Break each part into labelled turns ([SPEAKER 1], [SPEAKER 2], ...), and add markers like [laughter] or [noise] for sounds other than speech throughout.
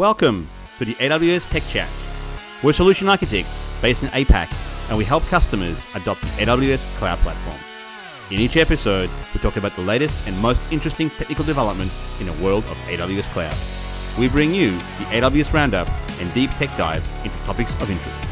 [SPEAKER 1] Welcome to the AWS Tech Chat. We're solution architects based in APAC, and we help customers adopt the AWS cloud platform. In each episode, we talk about the latest and most interesting technical developments in the world of AWS cloud. We bring you the AWS Roundup and deep tech dives into topics of interest.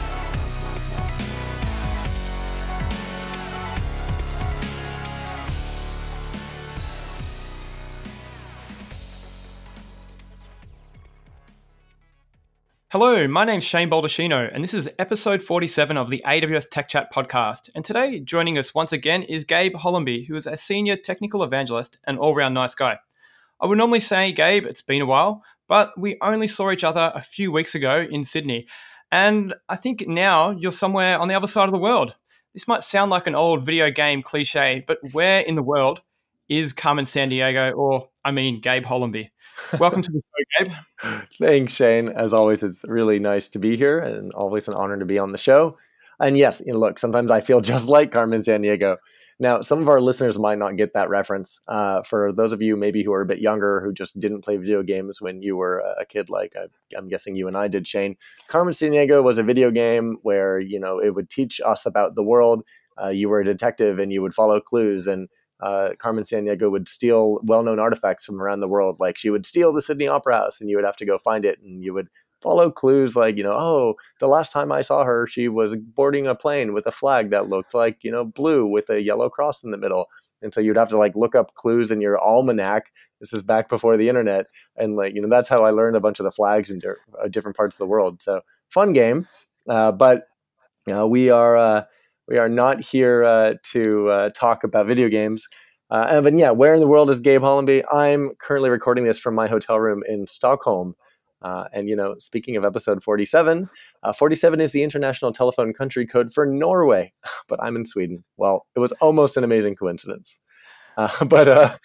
[SPEAKER 2] Hello, my name's Shane Baldacchino, and this is episode 47 of the AWS Tech Chat podcast. And today, joining us once again is Gabe Hollamby, who is a senior technical evangelist and all round nice guy. I would normally say, Gabe, it's been a while, but we only saw each other a few weeks ago in Sydney. And I think now you're somewhere on the other side of the world. This might sound like an old video game cliche, but where in the world is Carmen Sandiego or I mean, Gabe Hollamby? Welcome to the show, Gabe. [laughs]
[SPEAKER 3] Thanks, Shane. As always, it's really nice to be here and always an honor to be on the show. And yes, you know, look, sometimes I feel [laughs] just like Carmen Sandiego. Now, some of our listeners might not get that reference. Uh, for those of you maybe who are a bit younger who just didn't play video games when you were a kid, like I, I'm guessing you and I did, Shane, Carmen Sandiego was a video game where you know it would teach us about the world. Uh, you were a detective and you would follow clues and uh, Carmen Sandiego would steal well-known artifacts from around the world. Like she would steal the Sydney Opera House, and you would have to go find it, and you would follow clues like you know, oh, the last time I saw her, she was boarding a plane with a flag that looked like you know blue with a yellow cross in the middle, and so you'd have to like look up clues in your almanac. This is back before the internet, and like you know, that's how I learned a bunch of the flags in uh, different parts of the world. So fun game, uh, but you know, we are. Uh, we are not here uh, to uh, talk about video games. Uh, but yeah, where in the world is Gabe Hollamby? I'm currently recording this from my hotel room in Stockholm. Uh, and you know, speaking of episode 47, uh, 47 is the international telephone country code for Norway, [laughs] but I'm in Sweden. Well, it was almost an amazing coincidence. Uh, [laughs] but uh,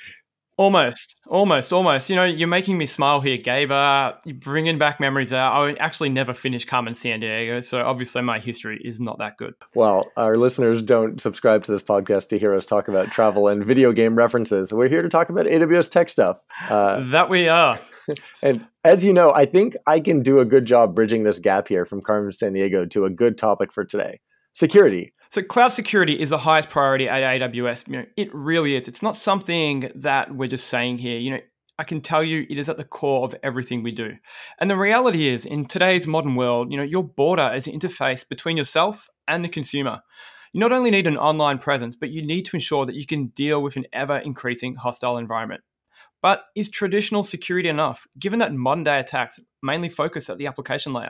[SPEAKER 2] Almost, almost, almost. You know, you're making me smile here, Gabe. Uh, you're bringing back memories. Uh, I actually never finished Carmen Sandiego, so obviously my history is not that good.
[SPEAKER 3] Well, our listeners don't subscribe to this podcast to hear us talk about travel and video game references. We're here to talk about AWS tech stuff.
[SPEAKER 2] Uh, that we are. [laughs]
[SPEAKER 3] and as you know, I think I can do a good job bridging this gap here from Carmen Sandiego to a good topic for today security.
[SPEAKER 2] So cloud security is the highest priority at AWS. You know, it really is. It's not something that we're just saying here. You know, I can tell you it is at the core of everything we do. And the reality is, in today's modern world, you know, your border is an interface between yourself and the consumer. You not only need an online presence, but you need to ensure that you can deal with an ever increasing hostile environment. But is traditional security enough, given that modern day attacks mainly focus at the application layer?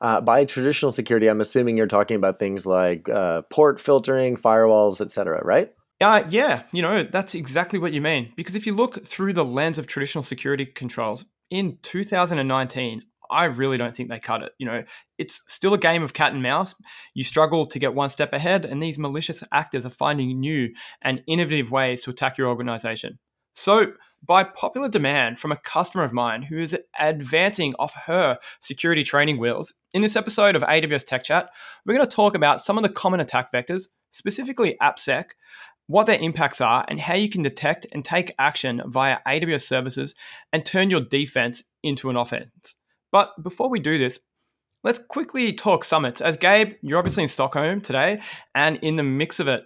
[SPEAKER 3] Uh, by traditional security, I'm assuming you're talking about things like uh, port filtering, firewalls, etc., right?
[SPEAKER 2] Uh, yeah, you know, that's exactly what you mean. Because if you look through the lens of traditional security controls, in 2019, I really don't think they cut it. You know, it's still a game of cat and mouse. You struggle to get one step ahead, and these malicious actors are finding new and innovative ways to attack your organization. So, by popular demand from a customer of mine who is advancing off her security training wheels, in this episode of AWS Tech Chat, we're going to talk about some of the common attack vectors, specifically AppSec, what their impacts are, and how you can detect and take action via AWS services and turn your defense into an offense. But before we do this, let's quickly talk summits. As Gabe, you're obviously in Stockholm today and in the mix of it.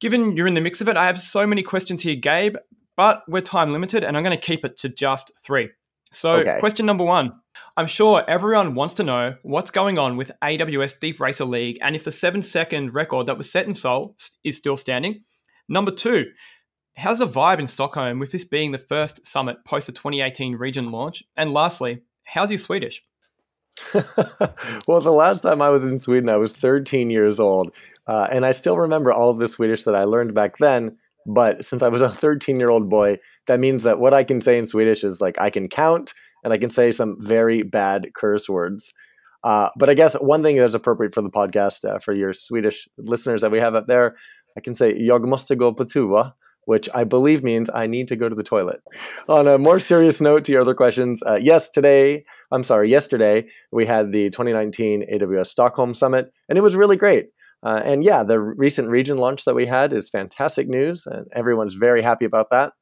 [SPEAKER 2] Given you're in the mix of it, I have so many questions here, Gabe but we're time limited and I'm going to keep it to just three. So, okay. question number one I'm sure everyone wants to know what's going on with AWS DeepRacer League and if the seven second record that was set in Seoul is still standing. Number two, how's the vibe in Stockholm with this being the first summit post the 2018 region launch? And lastly, how's your Swedish? [laughs] [laughs]
[SPEAKER 3] well, the last time I was in Sweden, I was 13 years old. Uh, and I still remember all of the Swedish that I learned back then but since I was a 13 year old boy, that means that what I can say in Swedish is like I can count and I can say some very bad curse words. Uh, but I guess one thing that's appropriate for the podcast uh, for your Swedish listeners that we have up there, I can say jag måste gå på toa, which I believe means I need to go to the toilet. On a more serious note to your other questions, uh, yes, today, I'm sorry, yesterday, we had the 2019 AWS Stockholm Summit, and it was really great. Uh, and yeah, the recent region launch that we had is fantastic news, and everyone's very happy about that.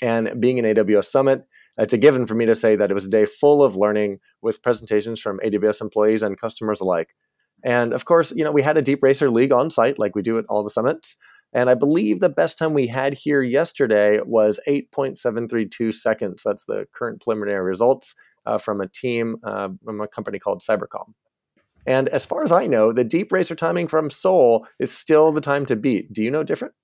[SPEAKER 3] And being an AWS Summit, it's a given for me to say that it was a day full of learning with presentations from AWS employees and customers alike. And of course, you know, we had a DeepRacer League on site like we do at all the summits. And I believe the best time we had here yesterday was 8.732 seconds. That's the current preliminary results uh, from a team uh, from a company called Cybercom. And as far as I know, the DeepRacer timing from Seoul is still the time to beat. Do you know different?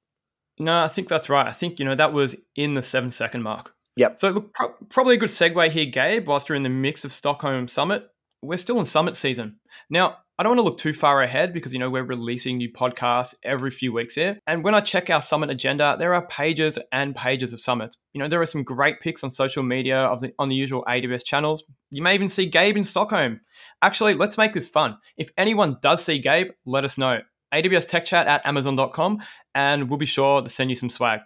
[SPEAKER 2] No, I think that's right. I think, you know, that was in the seven second mark.
[SPEAKER 3] Yep.
[SPEAKER 2] So, look, pro- probably a good segue here, Gabe, whilst you're in the mix of Stockholm Summit. We're still in Summit season. Now, I don't want to look too far ahead because, you know, we're releasing new podcasts every few weeks here. And when I check our Summit agenda, there are pages and pages of summits. You know, there are some great pics on social media of the, on the usual AWS channels. You may even see Gabe in Stockholm. Actually, let's make this fun. If anyone does see Gabe, let us know. AWS Tech Chat at Amazon.com, and we'll be sure to send you some swag.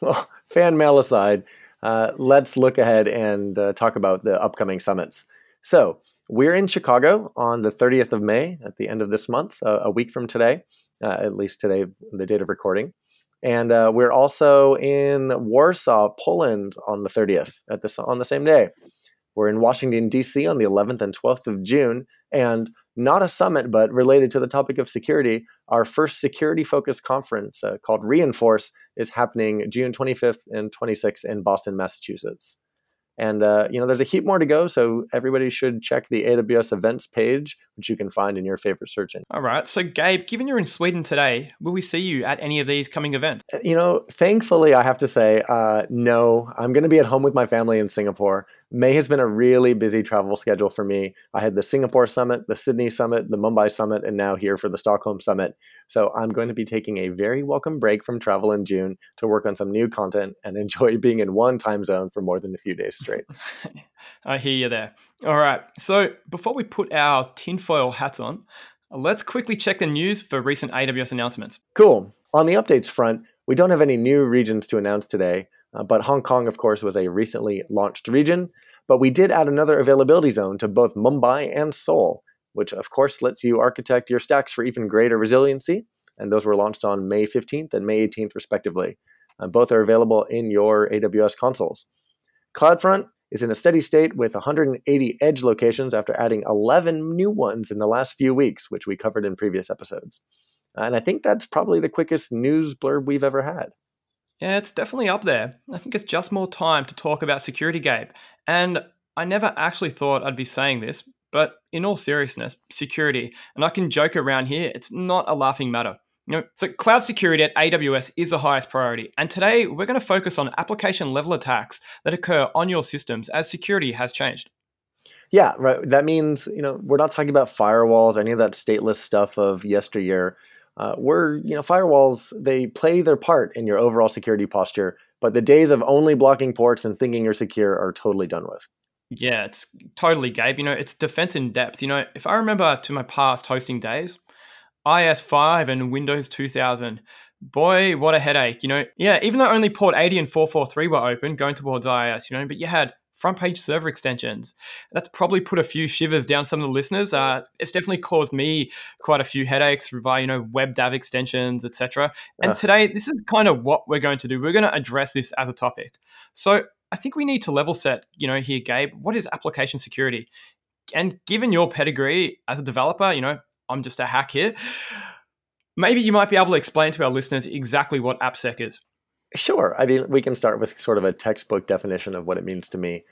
[SPEAKER 3] Well, [laughs] fan mail aside, uh, let's look ahead and uh, talk about the upcoming summits. So, we're in Chicago on the 30th of May at the end of this month, uh, a week from today, uh, at least today, the date of recording. And uh, we're also in Warsaw, Poland on the 30th at on the same day. We're in Washington, D.C. on the 11th and 12th of June. And not a summit, but related to the topic of security, our first security focused conference uh, called re:Inforce is happening June 25th and 26th in Boston, Massachusetts. And uh, you know, there's a heap more to go, so everybody should check the AWS events page, which you can find in your favorite search engine.
[SPEAKER 2] All right. So, Gabe, given you're in Sweden today, will we see you at any of these coming events?
[SPEAKER 3] Uh, you know, thankfully, I have to say, uh, no. I'm going to be at home with my family in Singapore. May has been a really busy travel schedule for me. I had the Singapore Summit, the Sydney Summit, the Mumbai Summit, and now here for the Stockholm Summit. So I'm going to be taking a very welcome break from travel in June to work on some new content and [laughs] enjoy being in one time zone for more than a few days straight. [laughs]
[SPEAKER 2] I hear you there. All right. So before we put our tinfoil hats on, let's quickly check the news for recent AWS announcements.
[SPEAKER 3] Cool. On the updates front, we don't have any new regions to announce today, uh, but Hong Kong, of course, was a recently launched region. But we did add another availability zone to both Mumbai and Seoul, which of course lets you architect your stacks for even greater resiliency. And those were launched on May 15th and May 18th, respectively. Uh, both are available in your AWS consoles. CloudFront is in a steady state with 180 edge locations after adding 11 new ones in the last few weeks, which we covered in previous episodes. And I think that's probably the quickest news blurb we've ever had.
[SPEAKER 2] Yeah, it's definitely up there. I think it's just more time to talk about security, Gabe. And I never actually thought I'd be saying this, but in all seriousness, security, and I can joke around here, it's not a laughing matter. You know, so cloud security at AWS is the highest priority. And today we're going to focus on application level attacks that occur on your systems as security has changed.
[SPEAKER 3] Yeah, right. That means, you know, we're not talking about firewalls or any of that stateless stuff of yesteryear uh, we're you know firewalls they play their part in your overall security posture but the days of only blocking ports and thinking you're secure are totally done with.
[SPEAKER 2] Yeah it's totally gabe. You know it's defense in depth. You know if i remember to my past hosting days IIS5 and windows 2000 boy what a headache you know? Yeah even though only port 80 and 443 were open going towards IIS you know but you had FrontPage Server Extensions. That's probably put a few shivers down some of the listeners. Uh, it's definitely caused me quite a few headaches via you know web dev extensions, etc. And uh. today, this is kind of what we're going to do. We're going to address this as a topic. So I think we need to level set. You know, here, Gabe, what is application security? And given your pedigree as a developer, you know, I'm just a hack here. Maybe you might be able to explain to our listeners exactly what AppSec is.
[SPEAKER 3] Sure. I mean, we can start with sort of a textbook definition of what it means to me.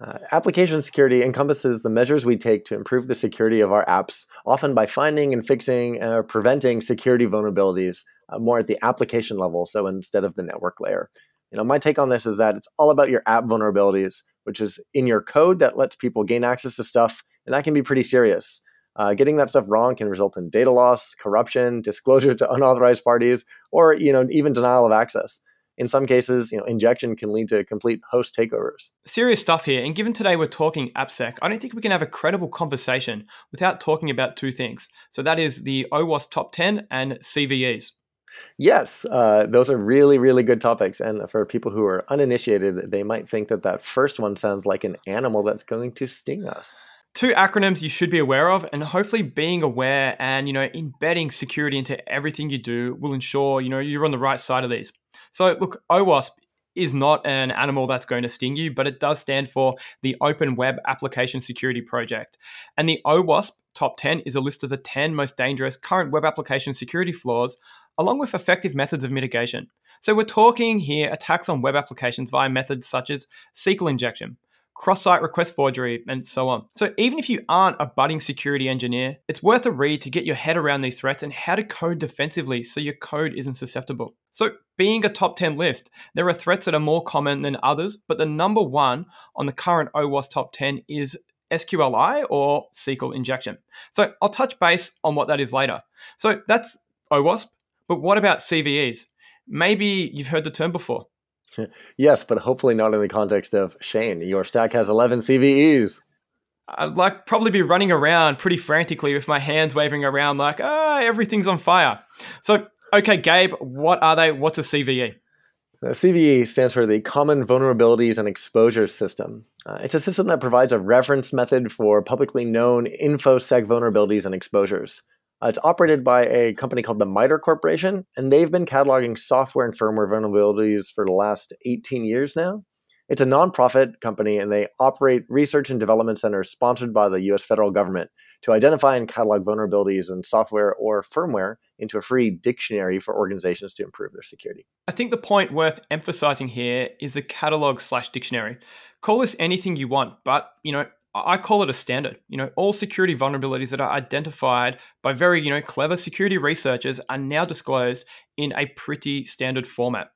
[SPEAKER 3] Uh, application security encompasses the measures we take to improve the security of our apps, often by finding and fixing or uh, preventing security vulnerabilities uh, more at the application level, so instead of the network layer. You know, my take on this is that it's all about your app vulnerabilities, which is in your code that lets people gain access to stuff, and that can be pretty serious. Uh, getting that stuff wrong can result in data loss, corruption, disclosure to unauthorized parties, or you know even denial of access in some cases, you know, injection can lead to complete host takeovers.
[SPEAKER 2] Serious stuff here. And given today we're talking AppSec, I don't think we can have a credible conversation without talking about two things. So that is the OWASP top 10 and CVEs.
[SPEAKER 3] Yes, uh, those are really, really good topics. And for people who are uninitiated, they might think that that first one sounds like an animal that's going to sting us
[SPEAKER 2] two acronyms you should be aware of and hopefully being aware and you know embedding security into everything you do will ensure you know you're on the right side of these so look OWASP is not an animal that's going to sting you, but it does stand for the Open Web Application Security Project. And the OWASP Top 10 is a list of the 10 most dangerous current web application security flaws, along with effective methods of mitigation. So we're talking here attacks on web applications via methods such as SQL injection, cross-site request forgery, and so on. So even if you aren't a budding security engineer, it's worth a read to get your head around these threats and how to code defensively so your code isn't susceptible. So being a top 10 list, there are threats that are more common than others, but the number one on the current OWASP top 10 is SQLI or SQL injection. So I'll touch base on what that is later. So that's OWASP, but what about CVEs? Maybe you've heard the term before.
[SPEAKER 3] Yes, but hopefully not in the context of Shane. Your stack has 11 CVEs.
[SPEAKER 2] I'd like probably be running around pretty frantically with my hands waving around like, ah, everything's on fire. So, okay, Gabe, what are they? What's a CVE?
[SPEAKER 3] The CVE stands for the Common Vulnerabilities and Exposures System. Uh, it's a system that provides a reference method for publicly known InfoSec vulnerabilities and exposures. Uh, it's operated by a company called the MITRE Corporation, and they've been cataloging software and firmware vulnerabilities for the last 18 years now. It's a nonprofit company, and they operate research and development centers sponsored by the US federal government to identify and catalog vulnerabilities in software or firmware into a free dictionary for organizations to improve their security.
[SPEAKER 2] I think the point worth emphasizing here is a catalog slash dictionary. Call this anything you want, but you know, I call it a standard. You know, all security vulnerabilities that are identified by very, you know, clever security researchers are now disclosed in a pretty standard format.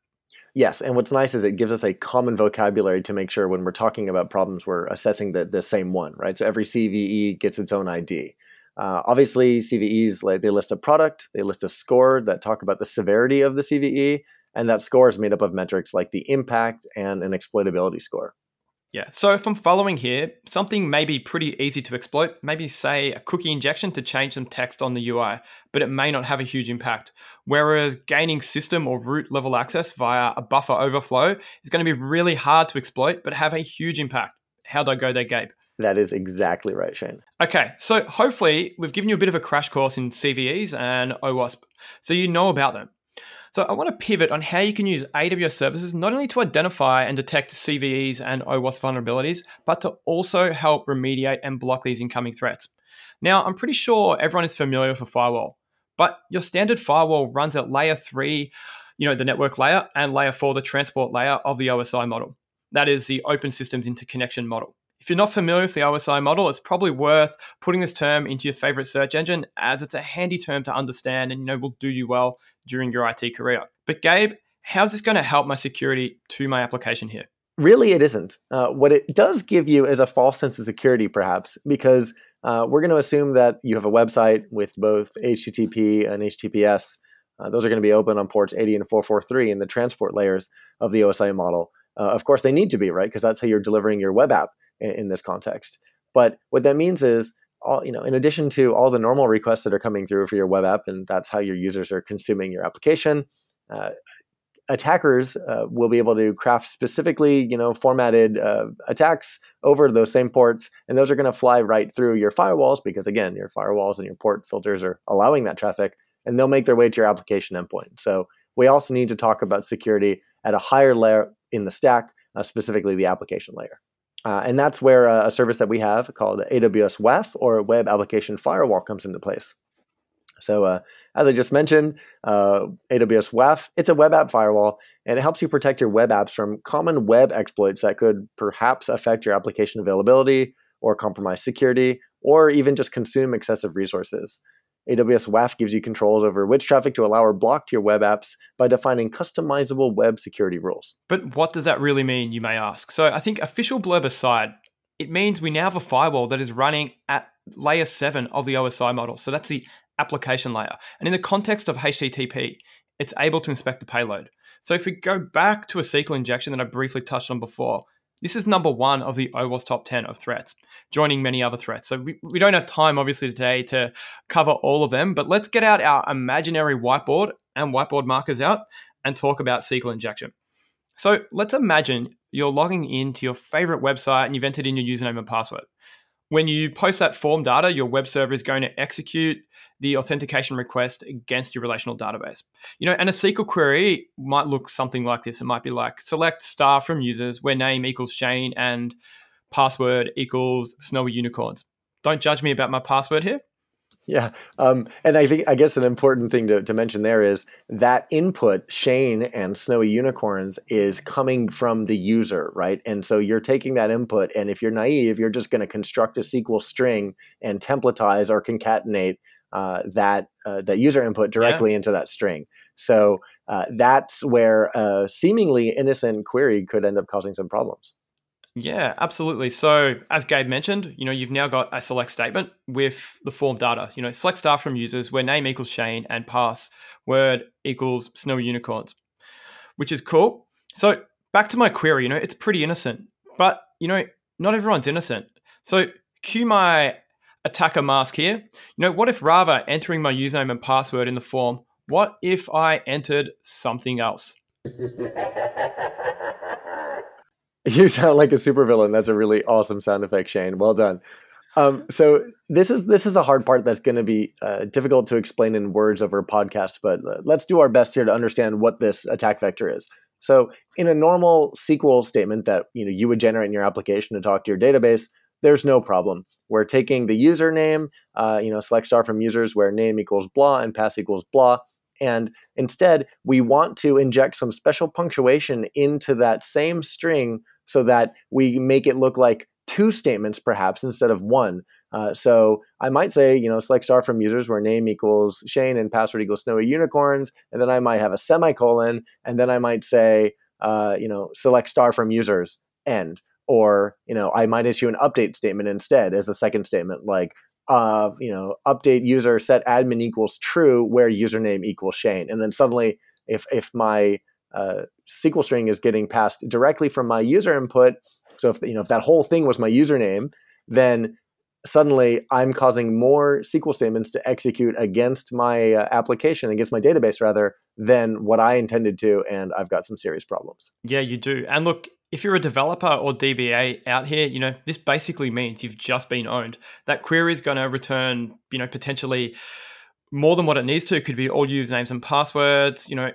[SPEAKER 3] Yes, and what's nice is it gives us a common vocabulary to make sure when we're talking about problems, we're assessing the, the same one, right? So every CVE gets its own ID. Uh, obviously, CVEs like they list a product, they list a score that talk about the severity of the CVE, and that score is made up of metrics like the impact and an exploitability score.
[SPEAKER 2] Yeah. So if I'm following here, something may be pretty easy to exploit, maybe say a cookie injection to change some text on the UI, but it may not have a huge impact. Whereas gaining system or root level access via a buffer overflow is going to be really hard to exploit, but have a huge impact. How'd I go there, Gabe?
[SPEAKER 3] That is exactly right, Shane.
[SPEAKER 2] Okay, so hopefully we've given you a bit of a crash course in CVEs and OWASP, so you know about them. So I want to pivot on how you can use AWS services not only to identify and detect CVEs and OWASP vulnerabilities, but to also help remediate and block these incoming threats. Now, I'm pretty sure everyone is familiar with a firewall, but your standard firewall runs at layer three, you know, the network layer, and layer four, the transport layer of the OSI model. That is the open systems interconnection model. If you're not familiar with the OSI model, it's probably worth putting this term into your favorite search engine as it's a handy term to understand and you know will do you well during your IT career. But Gabe, how's this going to help my security to my application here?
[SPEAKER 3] Really, it isn't. Uh, what it does give you is a false sense of security, perhaps, because uh, we're going to assume that you have a website with both HTTP and HTTPS. Uh, those are going to be open on ports 80 and 443 in the transport layers of the OSI model. Uh, of course, they need to be, right? Because that's how you're delivering your web app in, in this context. But what that means is all you know in addition to all the normal requests that are coming through for your web app and that's how your users are consuming your application uh, attackers uh, will be able to craft specifically you know formatted uh, attacks over those same ports and those are going to fly right through your firewalls because again your firewalls and your port filters are allowing that traffic and they'll make their way to your application endpoint so we also need to talk about security at a higher layer in the stack uh, specifically the application layer uh, and that's where uh, a service that we have called AWS WAF or Web Application Firewall comes into place. So, uh, as I just mentioned, uh, AWS WAF, it's a web app firewall, and it helps you protect your web apps from common web exploits that could perhaps affect your application availability or compromise security or even just consume excessive resources. AWS WAF gives you controls over which traffic to allow or block to your web apps by defining customizable web security rules.
[SPEAKER 2] But what does that really mean, you may ask? So I think official blurb aside, it means we now have a firewall that is running at layer 7 of the OSI model. So that's the application layer. And in the context of HTTP, it's able to inspect the payload. So if we go back to a SQL injection that I briefly touched on before, this is number one of the OWASP top 10 of threats, joining many other threats. So we, we don't have time, obviously, today to cover all of them, but let's get out our imaginary whiteboard and whiteboard markers out and talk about SQL injection. So let's imagine you're logging into your favorite website and you've entered in your username and password. When you post that form data, your web server is going to execute the authentication request against your relational database. You know, and a SQL query might look something like this. It might be like select star from users where name equals Shane and password equals snowy unicorns. Don't judge me about my password here.
[SPEAKER 3] Yeah. Um, and I think, I guess an important thing to, to mention there is that input, Shane and Snowy Unicorns, is coming from the user, right? And so you're taking that input, and if you're naive, you're just going to construct a SQL string and templatize or concatenate uh, that uh, that user input directly yeah. into that string. So uh, that's where a seemingly innocent query could end up causing some problems.
[SPEAKER 2] Yeah, absolutely. So, as Gabe mentioned, you know, you've now got a select statement with the form data. You know, select star from users where name equals Shane and pass word equals snowy unicorns, which is cool. So, back to my query, you know, it's pretty innocent, but, you know, not everyone's innocent. So, cue my attacker mask here. You know, what if rather entering my username and password in the form, what if I entered something else? [laughs]
[SPEAKER 3] You sound like a supervillain. That's a really awesome sound effect, Shane. Well done. Um, so this is this is a hard part that's going to be uh, difficult to explain in words over a podcast, but uh, let's do our best here to understand what this attack vector is. So in a normal SQL statement that you know you would generate in your application to talk to your database, there's no problem. We're taking the username, uh, you know, select star from users where name equals blah and pass equals blah, and instead we want to inject some special punctuation into that same string so that we make it look like two statements perhaps instead of one. Uh, so I might say, you know, select star from users where name equals Shane and password equals snowy unicorns. And then I might have a semicolon. And then I might say, uh, you know, select star from users end. Or, you know, I might issue an update statement instead as a second statement, like, uh, you know, update user set admin equals true where username equals Shane. And then suddenly, if if my uh, SQL string is getting passed directly from my user input. So if you know if that whole thing was my username, then suddenly I'm causing more SQL statements to execute against my uh, application, against my database rather, than what I intended to, and I've got some serious problems.
[SPEAKER 2] Yeah, you do. And look, if you're a developer or DBA out here, you know this basically means you've just been owned. That query is going to return, you know, potentially more than what it needs to. It could be all usernames and passwords. You know,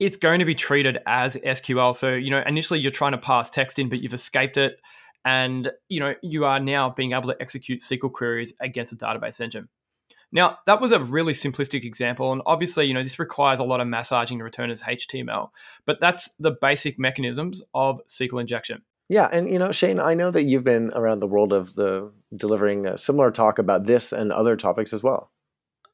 [SPEAKER 2] it's going to be treated as SQL. So, you know, initially you're trying to pass text in, but you've escaped it. And, you know, you are now being able to execute SQL queries against a database engine. Now, that was a really simplistic example. And obviously, you know, this requires a lot of massaging to return as HTML, but that's the basic mechanisms of SQL injection.
[SPEAKER 3] Yeah, and you know, Shane, I know that you've been around the world of the delivering a similar talk about this and other topics as well.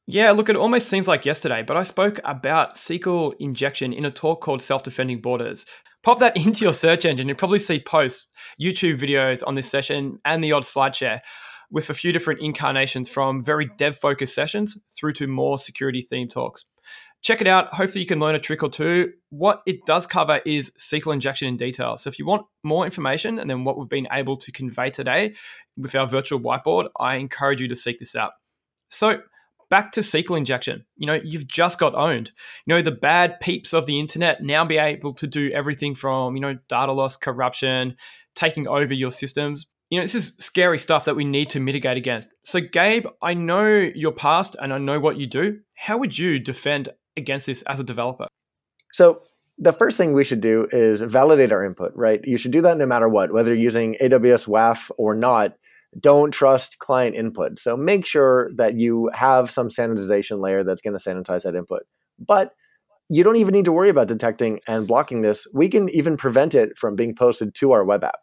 [SPEAKER 2] Yeah, look, it almost seems like yesterday, but I spoke about SQL injection in a talk called Self Defending Borders. Pop that [laughs] into your search engine. You'll probably see posts, YouTube videos on this session, and the odd slide share with a few different incarnations from very dev focused sessions through to more security theme talks. Check it out. Hopefully, you can learn a trick or two. What it does cover is SQL injection in detail. So, if you want more information and then what we've been able to convey today with our virtual whiteboard, I encourage you to seek this out. So, back to SQL injection. You know, you've just got owned. You know, the bad peeps of the internet now be able to do everything from, you know, data loss, corruption, taking over your systems. You know, this is scary stuff that we need to mitigate against. So, Gabe, I know your past and I know what you do. How would you defend against this as a developer?
[SPEAKER 3] So, the first thing we should do is validate our input, right? You should do that no matter what, whether you're using AWS WAF or not don't trust client input. So make sure that you have some sanitization layer that's going to sanitize that input. But you don't even need to worry about detecting and blocking this. We can even prevent it from being posted to our web app.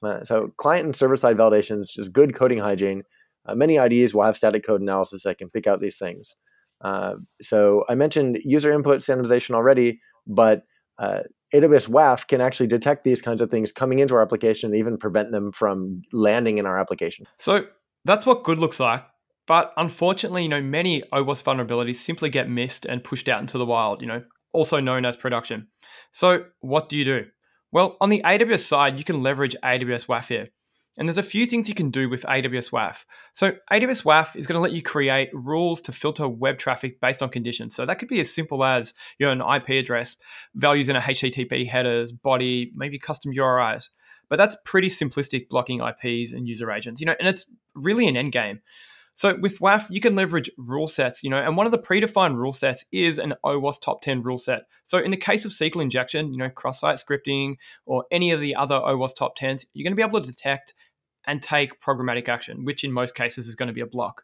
[SPEAKER 3] Uh, so client and server side validation is just good coding hygiene. Uh, many IDEs will have static code analysis that can pick out these things. Uh, so I mentioned user input sanitization already, but uh, AWS WAF can actually detect these kinds of things coming into our application and even prevent them from landing in our application.
[SPEAKER 2] So that's what good looks like. But unfortunately, you know, many OWASP vulnerabilities simply get missed and pushed out into the wild, you know, also known as production. So what do you do? Well, on the AWS side, you can leverage AWS WAF here. And there's a few things you can do with AWS WAF. So AWS WAF is going to let you create rules to filter web traffic based on conditions. So that could be as simple as you know an IP address, values in a HTTP headers, body, maybe custom URIs. But that's pretty simplistic blocking IPs and user agents, you know, and it's really an end game. So with WAF, you can leverage rule sets, you know, and one of the predefined rule sets is an OWASP top 10 rule set. So in the case of SQL injection, you know, cross-site scripting or any of the other OWASP top 10s, you're going to be able to detect and take programmatic action, which in most cases is going to be a block.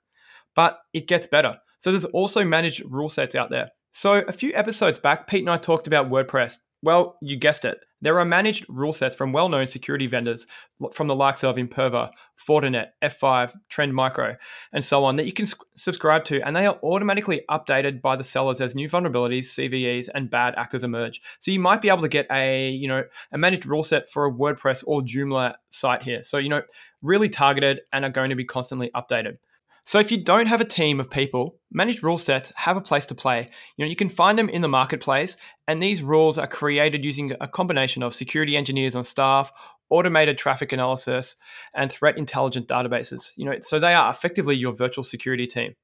[SPEAKER 2] But it gets better. So there's also managed rule sets out there. So a few episodes back, Pete and I talked about WordPress well, you guessed it. There are managed rule sets from well known security vendors from the likes of Imperva, Fortinet, F5, Trend Micro, and so on that you can subscribe to, and they are automatically updated by the sellers as new vulnerabilities, CVEs, and bad actors emerge. So you might be able to get a you know a managed rule set for a WordPress or Joomla site here. So you know really targeted and are going to be constantly updated. So if you don't have a team of people, managed rule sets have a place to play. You know, you can find them in the marketplace, and these rules are created using a combination of security engineers on staff, automated traffic analysis, and threat intelligence databases. You know, so they are effectively your virtual security team.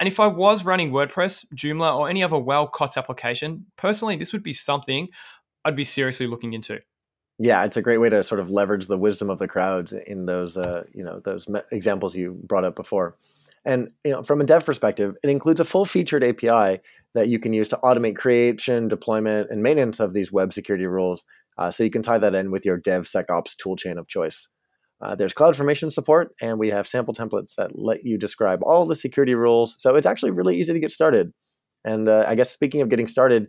[SPEAKER 2] And if I was running WordPress, Joomla, or any other well COTS application, personally, this would be something I'd be seriously looking into.
[SPEAKER 3] Yeah, it's a great way to sort of leverage the wisdom of the crowds in those, uh, you know, those me- examples you brought up before. And you know, from a dev perspective, it includes a full-featured API that you can use to automate creation, deployment, and maintenance of these web security rules. Uh, so you can tie that in with your DevSecOps toolchain of choice. Uh, there's CloudFormation support, and we have sample templates that let you describe all the security rules. So it's actually really easy to get started. And uh, I guess speaking of getting started,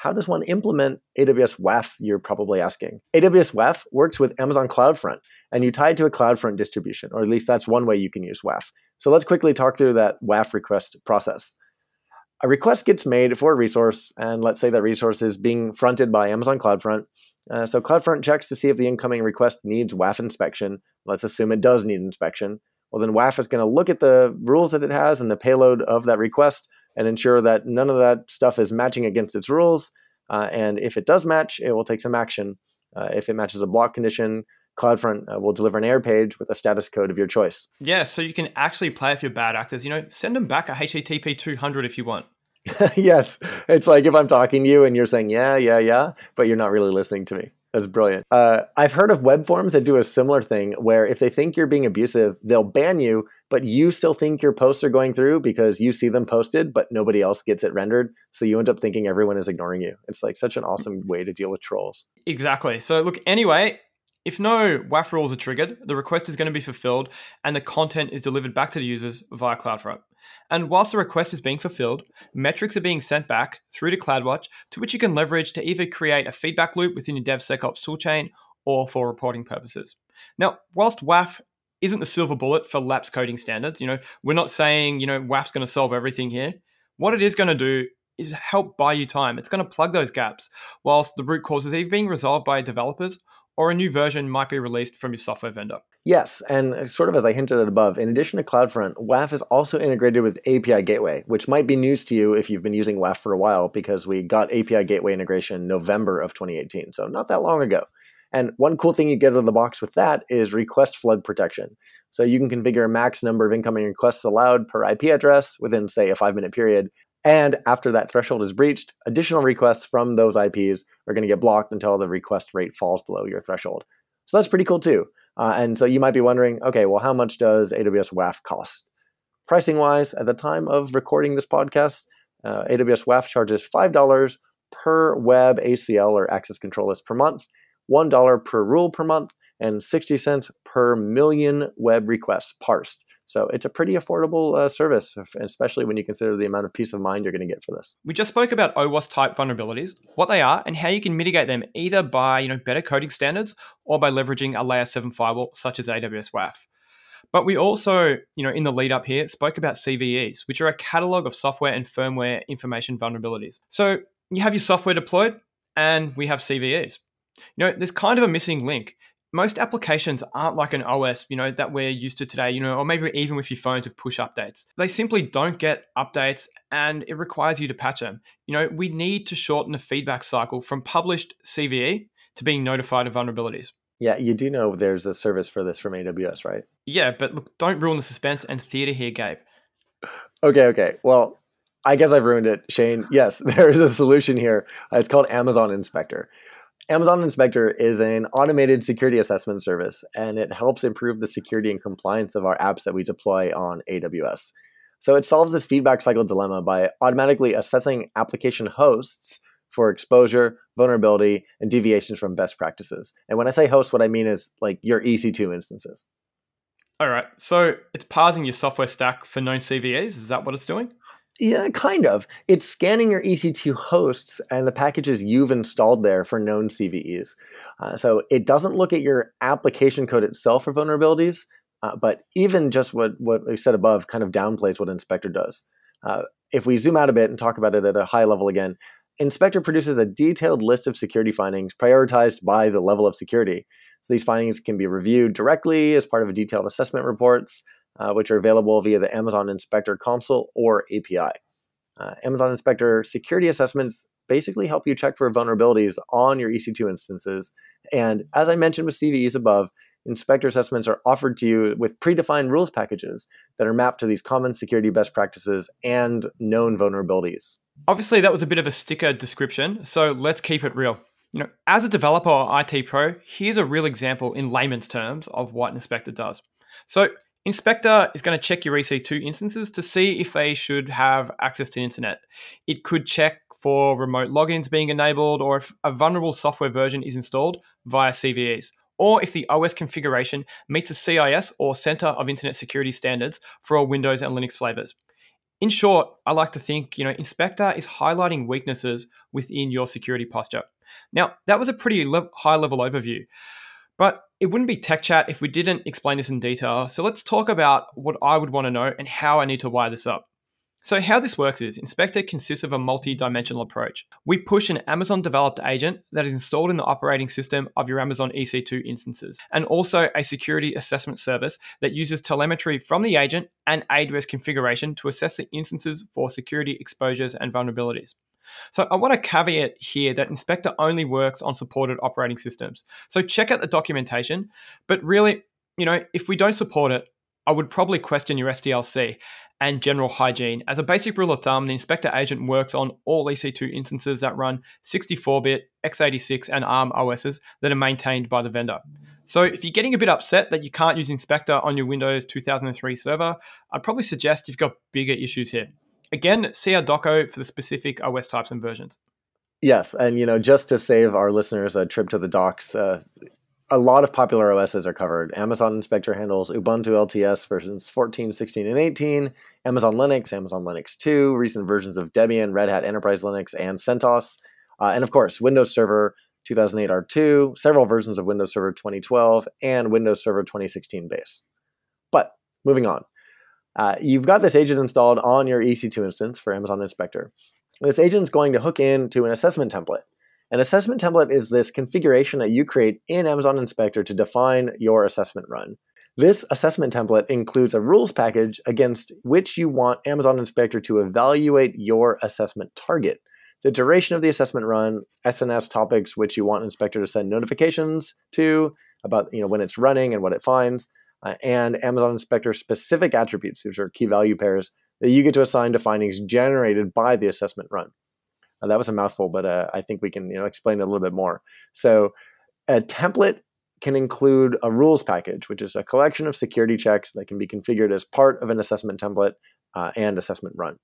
[SPEAKER 3] how does one implement AWS WAF? You're probably asking. AWS WAF works with Amazon CloudFront, and you tie it to a CloudFront distribution, or at least that's one way you can use WAF. So let's quickly talk through that WAF request process. A request gets made for a resource, and let's say that resource is being fronted by Amazon CloudFront. Uh, so CloudFront checks to see if the incoming request needs WAF inspection. Let's assume it does need inspection. Well, then WAF is going to look at the rules that it has and the payload of that request and ensure that none of that stuff is matching against its rules. Uh, and if it does match, it will take some action. Uh, if it matches a block condition, CloudFront uh, will deliver an error page with a status code of your choice.
[SPEAKER 2] Yeah, so you can actually play with your bad actors. You know, send them back a HTTP 200 if you want. [laughs]
[SPEAKER 3] yes, it's like if I'm talking to you and you're saying yeah, yeah, yeah, but you're not really listening to me. That's brilliant. Uh, I've heard of web forms that do a similar thing where if they think you're being abusive, they'll ban you, but you still think your posts are going through because you see them posted, but nobody else gets it rendered. So you end up thinking everyone is ignoring you. It's like such an awesome way to deal with trolls.
[SPEAKER 2] Exactly. So, look, anyway, if no WAF rules are triggered, the request is going to be fulfilled and the content is delivered back to the users via CloudFront. And whilst the request is being fulfilled, metrics are being sent back through to CloudWatch, to which you can leverage to either create a feedback loop within your DevSecOps toolchain or for reporting purposes. Now, whilst WAF isn't the silver bullet for LAPS coding standards, you know, we're not saying, you know, WAF's going to solve everything here. What it is going to do is help buy you time. It's going to plug those gaps whilst the root cause is either being resolved by developers or a new version might be released from your software vendor.
[SPEAKER 3] Yes, and uh, sort of as I hinted at above, in addition to CloudFront, WAF is also integrated with API Gateway, which might be news to you if you've been using WAF for a while because we got API Gateway integration November of 2018, so not that long ago. And one cool thing you get out of the box with that is request flood protection. So you can configure a max number of incoming requests allowed per IP address within, say, a five minute period. And after that threshold is breached, additional requests from those IPs are going to get blocked until the request rate falls below your threshold. So that's pretty cool too. Uh, and so you might be wondering, okay, well, how much does AWS WAF cost? Pricing wise, at the time of recording this podcast, uh, AWS WAF charges $5 per web ACL or access control list per month, $1 per rule per month, and 60 cents per million web requests parsed. So it's a pretty affordable uh, service, especially when you consider the amount of peace of mind you're going to get for this.
[SPEAKER 2] We just spoke about OWASP type vulnerabilities, what they are, and how you can mitigate them either by you know better coding standards or by leveraging a layer 7 firewall such as AWS WAF. But we also, you know, in the lead up here, spoke about CVEs, which are a catalog of software and firmware information vulnerabilities. So you have your software deployed, and we have CVEs. You know, there's kind of a missing link most applications aren't like an OS, you know, that we're used to today, you know, or maybe even with your phone to push updates. They simply don't get updates and it requires you to patch them. You know, we need to shorten the feedback cycle from published CVE to being notified of vulnerabilities.
[SPEAKER 3] Yeah, you do know there's a service for this from AWS, right?
[SPEAKER 2] Yeah, but look, don't ruin the suspense and theater here, Gabe.
[SPEAKER 3] Okay, okay. Well, I guess I've ruined it, Shane. Yes, [laughs] there is a solution here. It's called Amazon Inspector. Amazon Inspector is an automated security assessment service, and it helps improve the security and compliance of our apps that we deploy on AWS. So it solves this feedback cycle dilemma by automatically assessing application hosts for exposure, vulnerability, and deviations from best practices. And when I say hosts, what I mean is like your EC2 instances.
[SPEAKER 2] All right. So it's parsing your software stack for known CVEs. Is that what it's doing?
[SPEAKER 3] Yeah, kind of. It's scanning your EC2 hosts and the packages you've installed there for known CVEs. Uh, so it doesn't look at your application code itself for vulnerabilities, uh, but even just what, what we said above kind of downplays what Inspector does. Uh, if we zoom out a bit and talk about it at a high level again, Inspector produces a detailed list of security findings prioritized by the level of security. So these findings can be reviewed directly as part of a detailed assessment reports, uh, which are available via the Amazon Inspector console or API. Uh, Amazon Inspector security assessments basically help you check for vulnerabilities on your EC2 instances. And as I mentioned with CVEs above, Inspector assessments are offered to you with predefined rules packages that are mapped to these common security best practices and known vulnerabilities.
[SPEAKER 2] Obviously, that was a bit of a sticker description, so let's keep it real. You know, as a developer or IT pro, here's a real example in layman's terms of what Inspector does. So, Inspector is going to check your EC2 instances to see if they should have access to internet. It could check for remote logins being enabled or if a vulnerable software version is installed via CVEs, or if the OS configuration meets a CIS or Center of Internet Security standards for all Windows and Linux flavors. In short, I like to think, you know, Inspector is highlighting weaknesses within your security posture. Now, that was a pretty le- high level overview, but it wouldn't be tech chat if we didn't explain this in detail. So let's talk about what I would want to know and how I need to wire this up. So, how this works is Inspector consists of a multi dimensional approach. We push an Amazon developed agent that is installed in the operating system of your Amazon EC2 instances, and also a security assessment service that uses telemetry from the agent and AWS configuration to assess the instances for security exposures and vulnerabilities. So, I want to caveat here that Inspector only works on supported operating systems. So, check out the documentation, but really, you know, if we don't support it, I would probably question your SDLC and general hygiene. As a basic rule of thumb, the inspector agent works on all EC2 instances that run 64 bit, x86, and ARM OSs that are maintained by the vendor. So if you're getting a bit upset that you can't use Inspector on your Windows 2003 server, I'd probably suggest you've got bigger issues here. Again, see our doco for the specific OS types and versions.
[SPEAKER 3] Yes, and you know, just to save our listeners a trip to the docs, uh, a lot of popular OSs are covered. Amazon Inspector handles Ubuntu LTS versions 14, 16, and 18, Amazon Linux, Amazon Linux 2, recent versions of Debian, Red Hat Enterprise Linux, and CentOS, uh, and of course, Windows Server 2008 R2, several versions of Windows Server 2012, and Windows Server 2016 base. But moving on, uh, you've got this agent installed on your EC2 instance for Amazon Inspector. This agent is going to hook into an assessment template. An assessment template is this configuration that you create in Amazon Inspector to define your assessment run. This assessment template includes a rules package against which you want Amazon Inspector to evaluate your assessment target. The duration of the assessment run, SNS topics which you want Inspector to send notifications to about you know when it's running and what it finds, uh, and Amazon Inspector specific attributes, which are key value pairs that you get to assign to findings generated by the assessment run. Uh, that was a mouthful, but uh, I think we can you know explain it a little bit more. So a template can include a rules package, which is a collection of security checks that can be configured as part of an assessment template uh, and assessment run.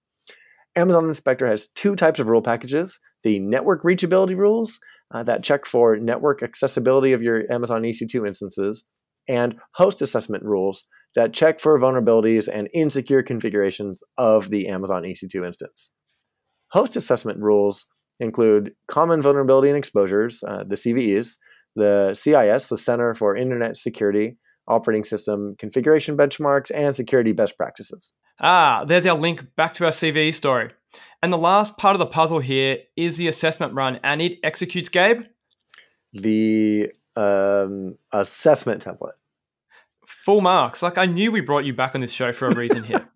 [SPEAKER 3] Amazon Inspector has two types of rule packages the network reachability rules uh, that check for network accessibility of your Amazon EC2 instances, and host assessment rules that check for vulnerabilities and insecure configurations of the Amazon EC2 instance. Host assessment rules include common vulnerability and exposures, uh, the CVEs, the CIS, the Center for Internet Security, operating system configuration benchmarks, and security best practices.
[SPEAKER 2] Ah, there's our link back to our CVE story. And the last part of the puzzle here is the assessment run, and it executes Gabe?
[SPEAKER 3] The um, assessment template.
[SPEAKER 2] Full marks. Like I knew we brought you back on this show for a reason here.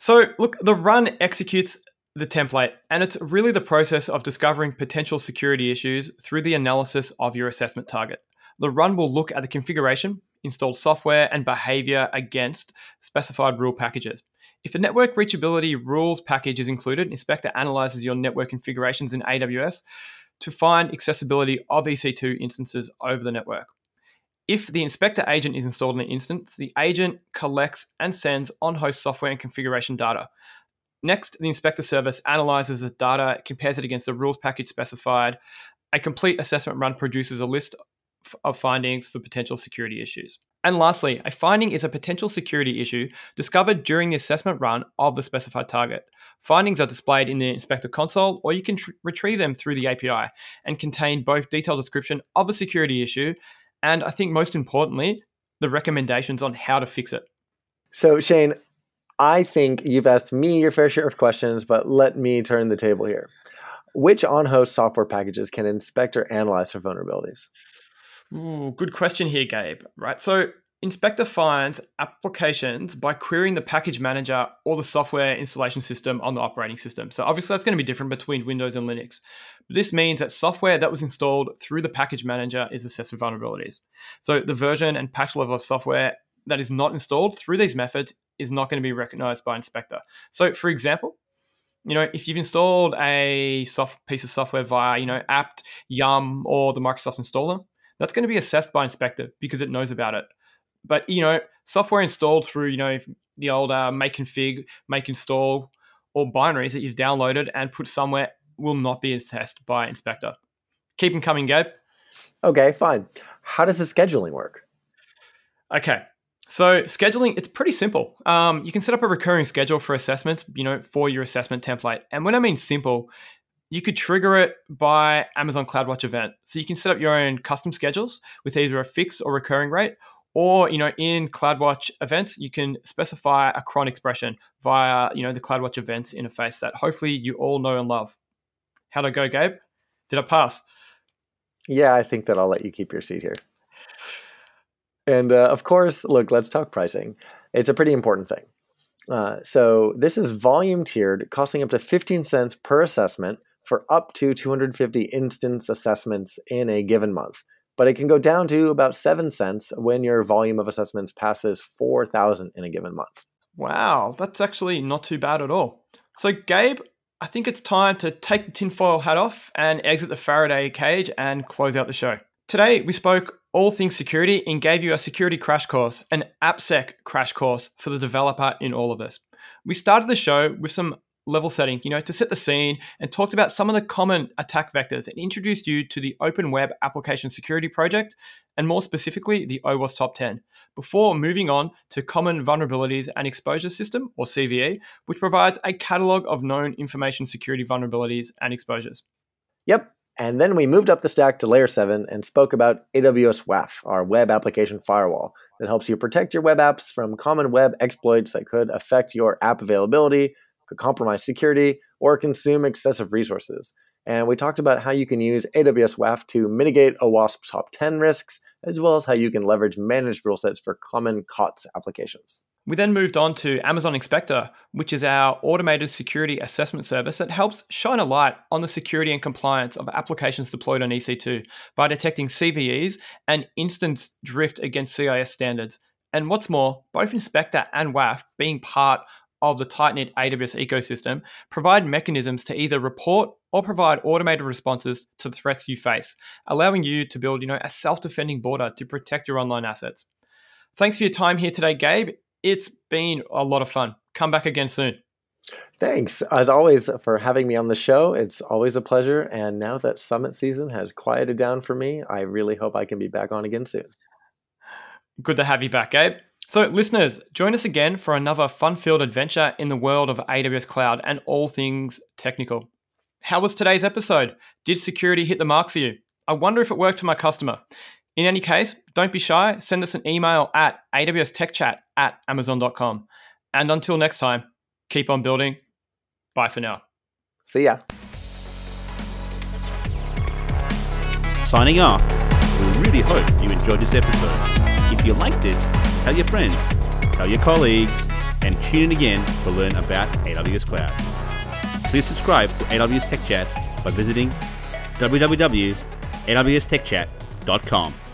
[SPEAKER 2] So, look, the run executes the template, and it's really the process of discovering potential security issues through the analysis of your assessment target. The run will look at the configuration, installed software, and behavior against specified rule packages. If a network reachability rules package is included, Inspector analyzes your network configurations in AWS to find accessibility of EC2 instances over the network. If the inspector agent is installed in the instance, the agent collects and sends on host software and configuration data. Next, the inspector service analyzes the data, compares it against the rules package specified. A complete assessment run produces a list of findings for potential security issues. And lastly, a finding is a potential security issue discovered during the assessment run of the specified target. Findings are displayed in the inspector console, or you can tr- retrieve them through the API and contain both detailed description of a security issue and I think most importantly, the recommendations on how to fix it.
[SPEAKER 3] So, Shane, I think you've asked me your fair share of questions, but let me turn the table here. Which on host software packages can inspector analyze for vulnerabilities?
[SPEAKER 2] Ooh, good question here, Gabe. Right. So, Inspector finds applications by querying the package manager or the software installation system on the operating system. So obviously that's going to be different between Windows and Linux. This means that software that was installed through the package manager is assessed for vulnerabilities. So the version and patch level of software that is not installed through these methods is not going to be recognized by Inspector. So for example, you know, if you've installed a soft piece of software via, you know, apt, yum, or the Microsoft installer, that's going to be assessed by Inspector because it knows about it. But you know, software installed through you know the old uh, make config, make install, or binaries that you've downloaded and put somewhere will not be assessed by inspector. Keep them coming, Gabe.
[SPEAKER 3] Okay, fine. How does the scheduling work?
[SPEAKER 2] Okay, so scheduling, it's pretty simple. Um, you can set up a recurring schedule for assessments, you know, for your assessment template. And when I mean simple, you could trigger it by Amazon CloudWatch event. So you can set up your own custom schedules with either a fixed or recurring rate, or, you know, in CloudWatch events, you can specify a cron expression via, you know, the CloudWatch events interface that hopefully you all know and love. How'd I go, Gabe? Did I pass?
[SPEAKER 3] Yeah, I think that I'll let you keep your seat here. And uh, of course, look, let's talk pricing. It's a pretty important thing. Uh, so this is volume tiered, costing up to 15 cents per assessment for up to 250 instance assessments in a given month but it can go down to about 7 cents when your volume of assessments passes 4,000 in a given month.
[SPEAKER 2] Wow, that's actually not too bad at all. So, Gabe, I think it's time to take the tinfoil hat off and exit the Faraday cage and close out the show. Today, we spoke all things security and gave you a security crash course, an AppSec crash course for the developer in all of us. We started the show with some level setting, you know, to set the scene and talked about some of the common attack vectors and introduced you to the Open Web Application Security Project and more specifically the OWASP Top 10 before moving on to Common Vulnerabilities and Exposure System or CVE, which provides a catalog of known information security vulnerabilities and exposures.
[SPEAKER 3] Yep. And then we moved up the stack to layer 7 and spoke about AWS WAF, our web application firewall that helps you protect your web apps from common web exploits that could affect your app availability, could compromise security, or consume excessive resources. And we talked about how you can use AWS WAF to mitigate OWASP top 10 risks, as well as how you can leverage managed rule sets for common COTS applications.
[SPEAKER 2] We then moved on to Amazon Inspector, which is our automated security assessment service that helps shine a light on the security and compliance of applications deployed on EC2 by detecting CVEs and instance drift against CIS standards. And what's more, both Inspector and WAF being part of the tight knit AWS ecosystem provide mechanisms to either report or provide automated responses to the threats you face, allowing you to build, you know, a self-defending border to protect your online assets. Thanks for your time here today, Gabe. It's been a lot of fun. Come back again soon.
[SPEAKER 3] Thanks, as always, for having me on the show. It's always a pleasure. And now that summit season has quieted down for me, I really hope I can be back on again soon.
[SPEAKER 2] Good to have you back, Gabe. So, listeners, join us again for another fun filled adventure in the world of AWS Cloud and all things technical. How was today's episode? Did security hit the mark for you? I wonder if it worked for my customer. In any case, don't be shy. Send us an email at awstechchat at amazon.com. And until next time, keep on building. Bye for now.
[SPEAKER 3] See ya.
[SPEAKER 1] Signing off. We really hope you enjoyed this episode. If you liked it, tell your friends, tell your colleagues, and tune in again to learn about AWS Cloud. Please subscribe to AWS Tech Chat by visiting www.awstechchat.com.